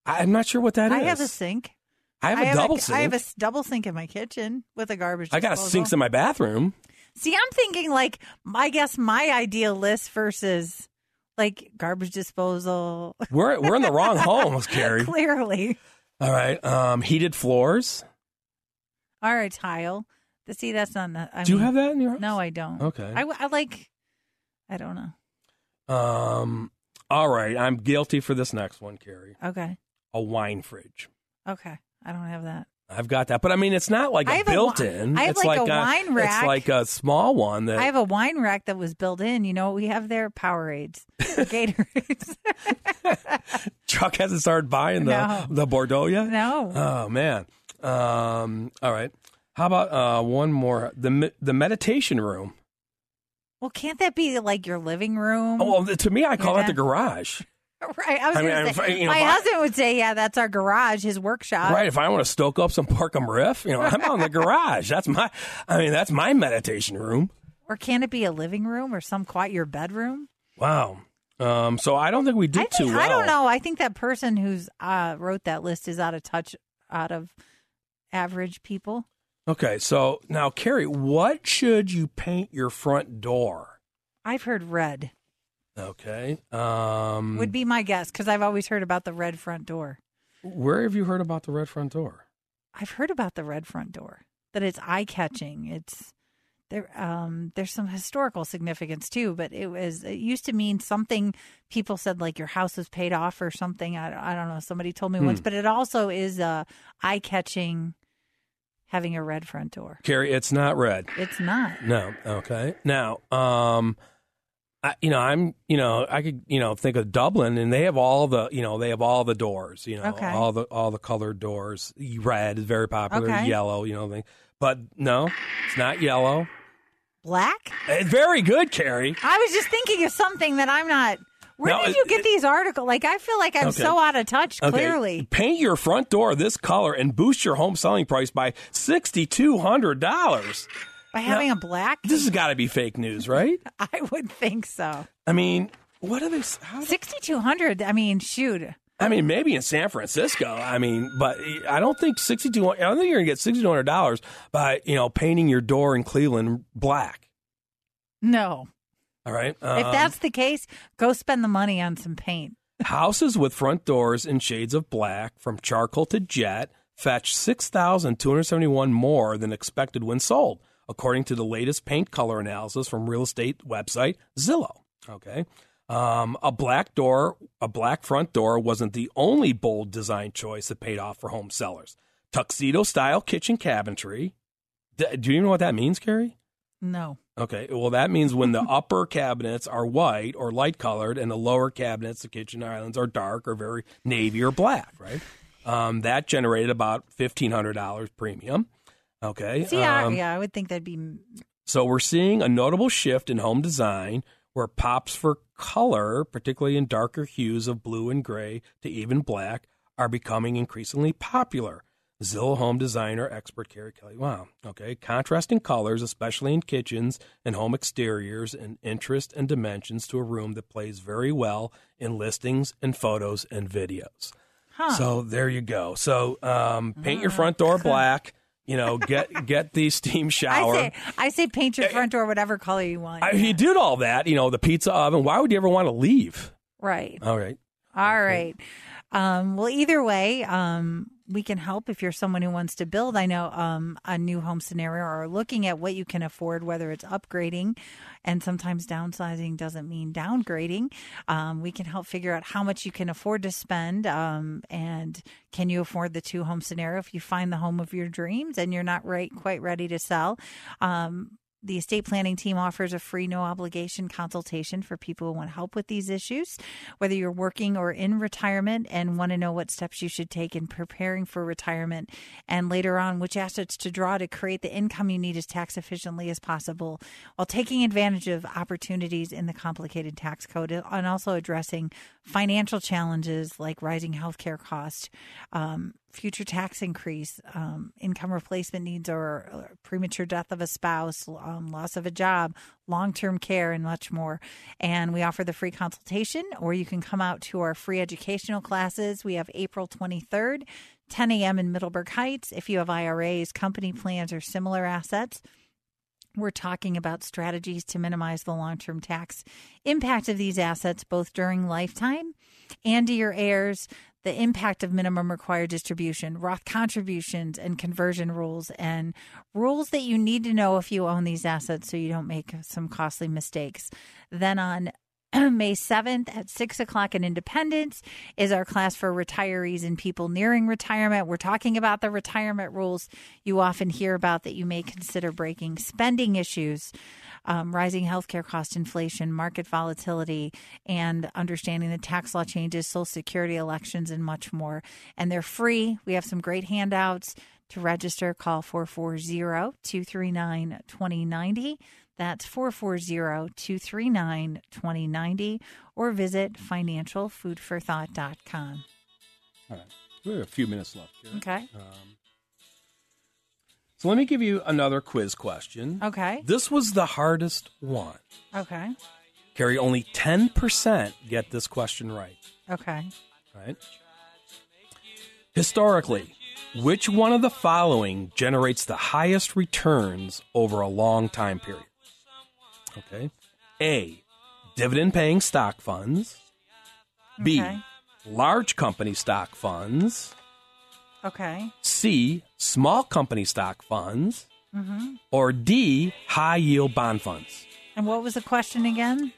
I'm not sure what that is. I have a sink. I have a double sink. I have a double sink in my kitchen with a garbage. I got a disposal. sinks in my bathroom. See, I'm thinking like I guess my ideal list versus like garbage disposal. We're we're in the wrong homes, Carrie. Clearly, All right. Um, heated floors. all right, tile. The see, that's not. The, I Do you have that in your house? No, I don't. Okay. I, I like. I don't know. Um. All right. I'm guilty for this next one, Carrie. Okay. A wine fridge. Okay. I don't have that. I've got that, but I mean, it's not like I a a built-in. I have it's like like a wine rack. It's like a small one that I have a wine rack that was built in. You know what we have there? Powerades, Gatorades. Chuck hasn't started buying the No. the Bordeaux yet. no. Oh man. Um. All right. How about uh, one more? The the meditation room. Well, can't that be like your living room? Oh, well, to me, I call Yeah. it the garage. right. I was I mean, say, I- you know, my I- husband would say, "Yeah, that's our garage, his workshop." right. If I want to stoke up some Parkham riff, you know, I'm on the garage. That's my. I mean, that's my meditation room. Or can it be a living room or some quiet your bedroom? Wow. Um. So I don't think we did think, too well. I don't know. I think that person who's uh, wrote that list is out of touch, out of average people. Okay. So now, Carrie, what should you paint your front door? I've heard red Okay. Um. would be my guess because I've always heard about the red front door. where have you heard about the red front door? I've heard about the red front door that it's eye catching. It's there. Um, there's some historical significance too, but it was it used to mean something. People said like your house was paid off or something. I, I don't know. Somebody told me once, Hmm. but it also is a eye catching having a red front door. Carrie, it's not red. It's not. No. Okay. Now, um, I, you know, I'm, you know, I could, you know, think of Dublin, and they have all the, you know, they have all the doors, you know, Okay. all the all the colored doors. Red is very popular. Okay. Yellow, you know, thing. but no, it's not yellow. Black? It's very good, Carrie. I was just thinking of something that I'm not. Where No, did you get these articles? Like, I feel like I'm Okay. so out of touch. Okay. Clearly, Paint your front door this color and boost your home selling price by sixty two hundred dollars. By having a black, This has got to be fake news, right? I would think so. I mean, what are they? Sixty two hundred. I mean, shoot. I mean, maybe in San Francisco. I mean, but I don't think sixty two. I don't think you're gonna get sixty two hundred dollars by you know painting your door in Cleveland black. No. All right. if Um, that's the case, go spend the money on some paint. houses with front doors in shades of black, from charcoal to jet, fetch six thousand two hundred seventy one more than expected when sold, according to the latest paint color analysis from real estate website Zillow. Okay. Um, a black door, a black front door wasn't the only bold design choice that paid off for home sellers. Tuxedo style kitchen cabinetry. D- Do you know what that means, Carrie? No. Okay, well, that means when the upper cabinets are white or light colored and the lower cabinets, the kitchen islands, are dark or very navy or black, right? Um, that generated about $1,500 premium. Okay. See, I, um, yeah, I would think that'd be. so we're seeing a notable shift in home design where pops for color, particularly in darker hues of blue and gray to even black, are becoming increasingly popular. Zillow home designer expert Kerrie Kelly. Wow. Okay. Contrasting colors, especially in kitchens and home exteriors, and interest and dimensions to a room that plays very well in listings and photos and videos. Huh. So there you go. So um, paint your front door black. You know, get get the steam shower. I say, I say, paint your front door whatever color you want. I, he did all that, you know, the pizza oven. Why would you ever want to leave? right. All right. All right. Um, well, either way, um, we can help if you're someone who wants to build. I know um, a new home scenario or looking at what you can afford, whether it's upgrading, and sometimes downsizing doesn't mean downgrading. Um, we can help figure out how much you can afford to spend, um, and can you afford the two home scenario if you find the home of your dreams and you're not right quite ready to sell. Um, the estate planning team offers a free, no obligation consultation for people who want help with these issues. Whether you're working or in retirement and want to know what steps you should take in preparing for retirement, and later on, which assets to draw to create the income you need as tax efficiently as possible, while taking advantage of opportunities in the complicated tax code, and also addressing financial challenges like rising healthcare costs. Um, future tax increase, um, income replacement needs, or uh, premature death of a spouse, um, loss of a job, long term care, and much more. And we offer the free consultation, or you can come out to our free educational classes. We have April 23rd, 10 a.m. in Middleburg Heights. If you have IRAs, company plans, or similar assets, we're talking about strategies to minimize the long term tax impact of these assets, both during lifetime and to your heirs, the impact of minimum required distribution, Roth contributions, and conversion rules, and rules that you need to know if you own these assets so you don't make some costly mistakes. Then on May 7th at 6 o'clock in Independence is our class for retirees and people nearing retirement. We're talking about the retirement rules you often hear about that you may consider breaking, spending issues, um, rising healthcare cost inflation, market volatility, and understanding the tax law changes, Social Security elections, and much more. And they're free. We have some great handouts. To register, call 440 239 2090. That's 440 239 2090 or visit financialfoodforthought.com. All right. We have a few minutes left. Here. Okay. Um, so let me give you another quiz question. Okay. This was the hardest one. Okay. Carrie, only 10% get this question right. Okay. Right? Historically, which one of the following generates the highest returns over a long time period? Okay. A. Dividend paying stock funds. B. Okay. Large company stock funds. Okay. C. Small company stock funds. Mm-hmm. Or D. High yield bond funds. And what was the question again?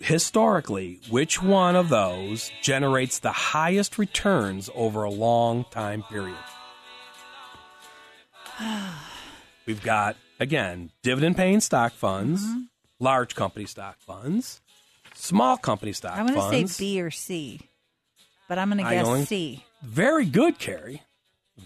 Historically, which one of those generates the highest returns over a long time period? We've got again dividend paying stock funds, large company stock funds, small company stock I'm going to say B or C, but I'm going to only- guess C. Very good, Carrie.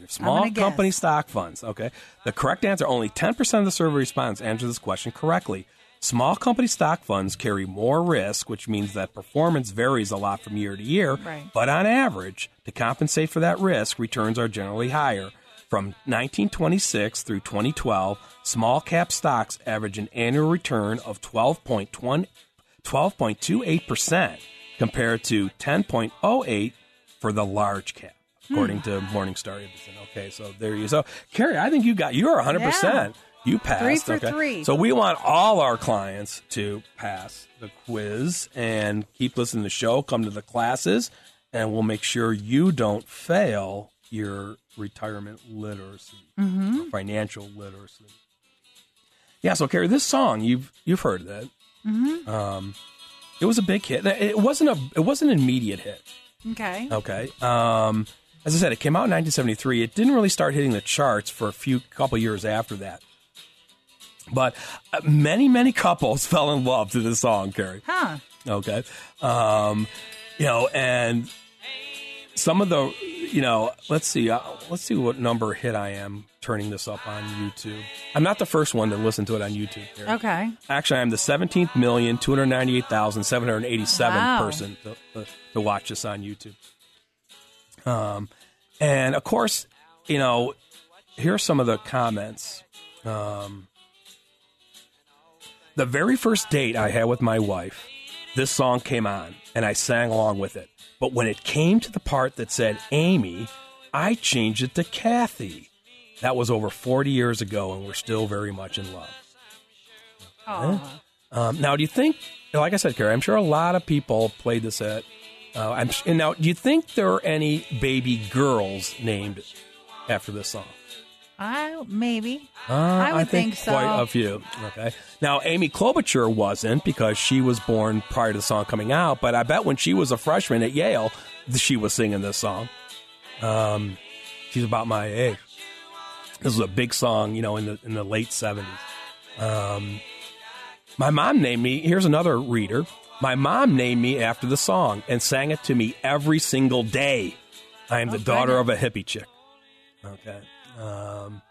Small gonna guess. company stock funds. Okay. The correct answer only 10% of the survey respondents answer this question correctly. Small company stock funds carry more risk, which means that performance varies a lot from year to year. Right. But on average, to compensate for that risk, returns are generally higher. From 1926 through 2012, small cap stocks average an annual return of 12.28% compared to 10.08 for the large cap, according Hmm. to Morningstar. Okay, so there you go. Carrie, I think you got you're 100%. You passed. Three for okay. three. So we want all our clients to pass the quiz and keep listening to the show, come to the classes, and we'll make sure you don't fail your retirement literacy, Mhm. financial literacy. Yeah, so Carrie, this song you've you've heard that. Mhm. Um, it was a big hit. It wasn't a it wasn't an immediate hit. Okay. Okay. Um, as I said, it came out in 1973. It didn't really start hitting the charts for a few couple years after that. But uh, many many couples fell in love to this song, Carrie. Huh. Okay. Um, you know, and some of the, you know, let's see, uh, let's see what number hit I am turning this up on YouTube. I'm not the first one to listen to it on YouTube. Carrie. Okay. Actually, I'm the 17th million two hundred ninety-eight thousand seven hundred eighty-seven Wow. person to, to, to watch this on YouTube. Um, and of course, you know, here are some of the comments. Um, the very first date I had with my wife, this song came on, and I sang along with it. But when it came to the part that said Amy, I changed it to Kathy. That was over 40 years ago, and we're still very much in love. Aw. Um, now, do you think, like I said, Carrie, I'm sure a lot of people played this at. Uh, I'm, and now, do you think there are any baby girls named after this song? I maybe. Uh, I would think, think so. quite a few. Okay. Now, Amy Klobuchar wasn't because she was born prior to the song coming out, but I bet when she was a freshman at Yale, she was singing this song. Um, she's about my age. This was a big song, you know, in the in the late seventies. Um, my mom named me. Here's another reader. My mom named me after the song and sang it to me every single day. I am the daughter of a hippie chick. Okay. Um,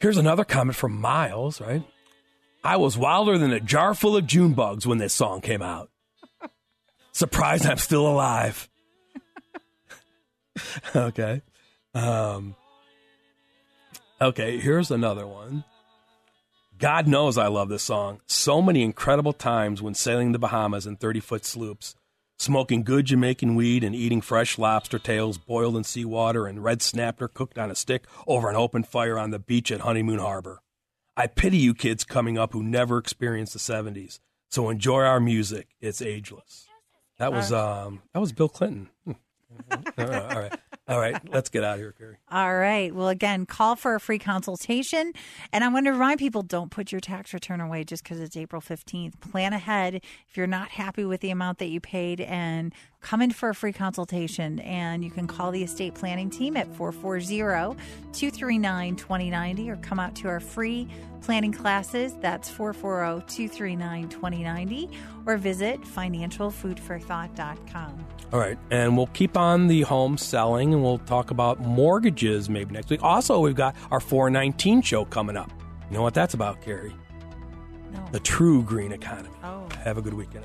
here's another comment from Miles, right? I was wilder than a jar full of June bugs when this song came out. Surprised I'm still alive. okay. Um, okay, here's another one. God knows I love this song. So many incredible times when sailing the Bahamas in 30 foot sloops, smoking good Jamaican weed and eating fresh lobster tails boiled in seawater and red snapper cooked on a stick over an open fire on the beach at Honeymoon Harbor. I pity you kids coming up who never experienced the 70s. So enjoy our music. It's ageless. That was um that was Bill Clinton. Hmm. all right, all right. All right, let's get out of here, Carrie. All right. Well, again, call for a free consultation. And I want to remind people don't put your tax return away just because it's April 15th. Plan ahead if you're not happy with the amount that you paid and come in for a free consultation. And you can call the estate planning team at 440 239 2090 or come out to our free planning classes. That's 440 239 2090 or visit financialfoodforthought.com. All right, and we'll keep on the home selling, and we'll talk about mortgages maybe next week. Also, we've got our 419 show coming up. You know what that's about, Carrie? No. The true green economy. Oh. Have a good weekend.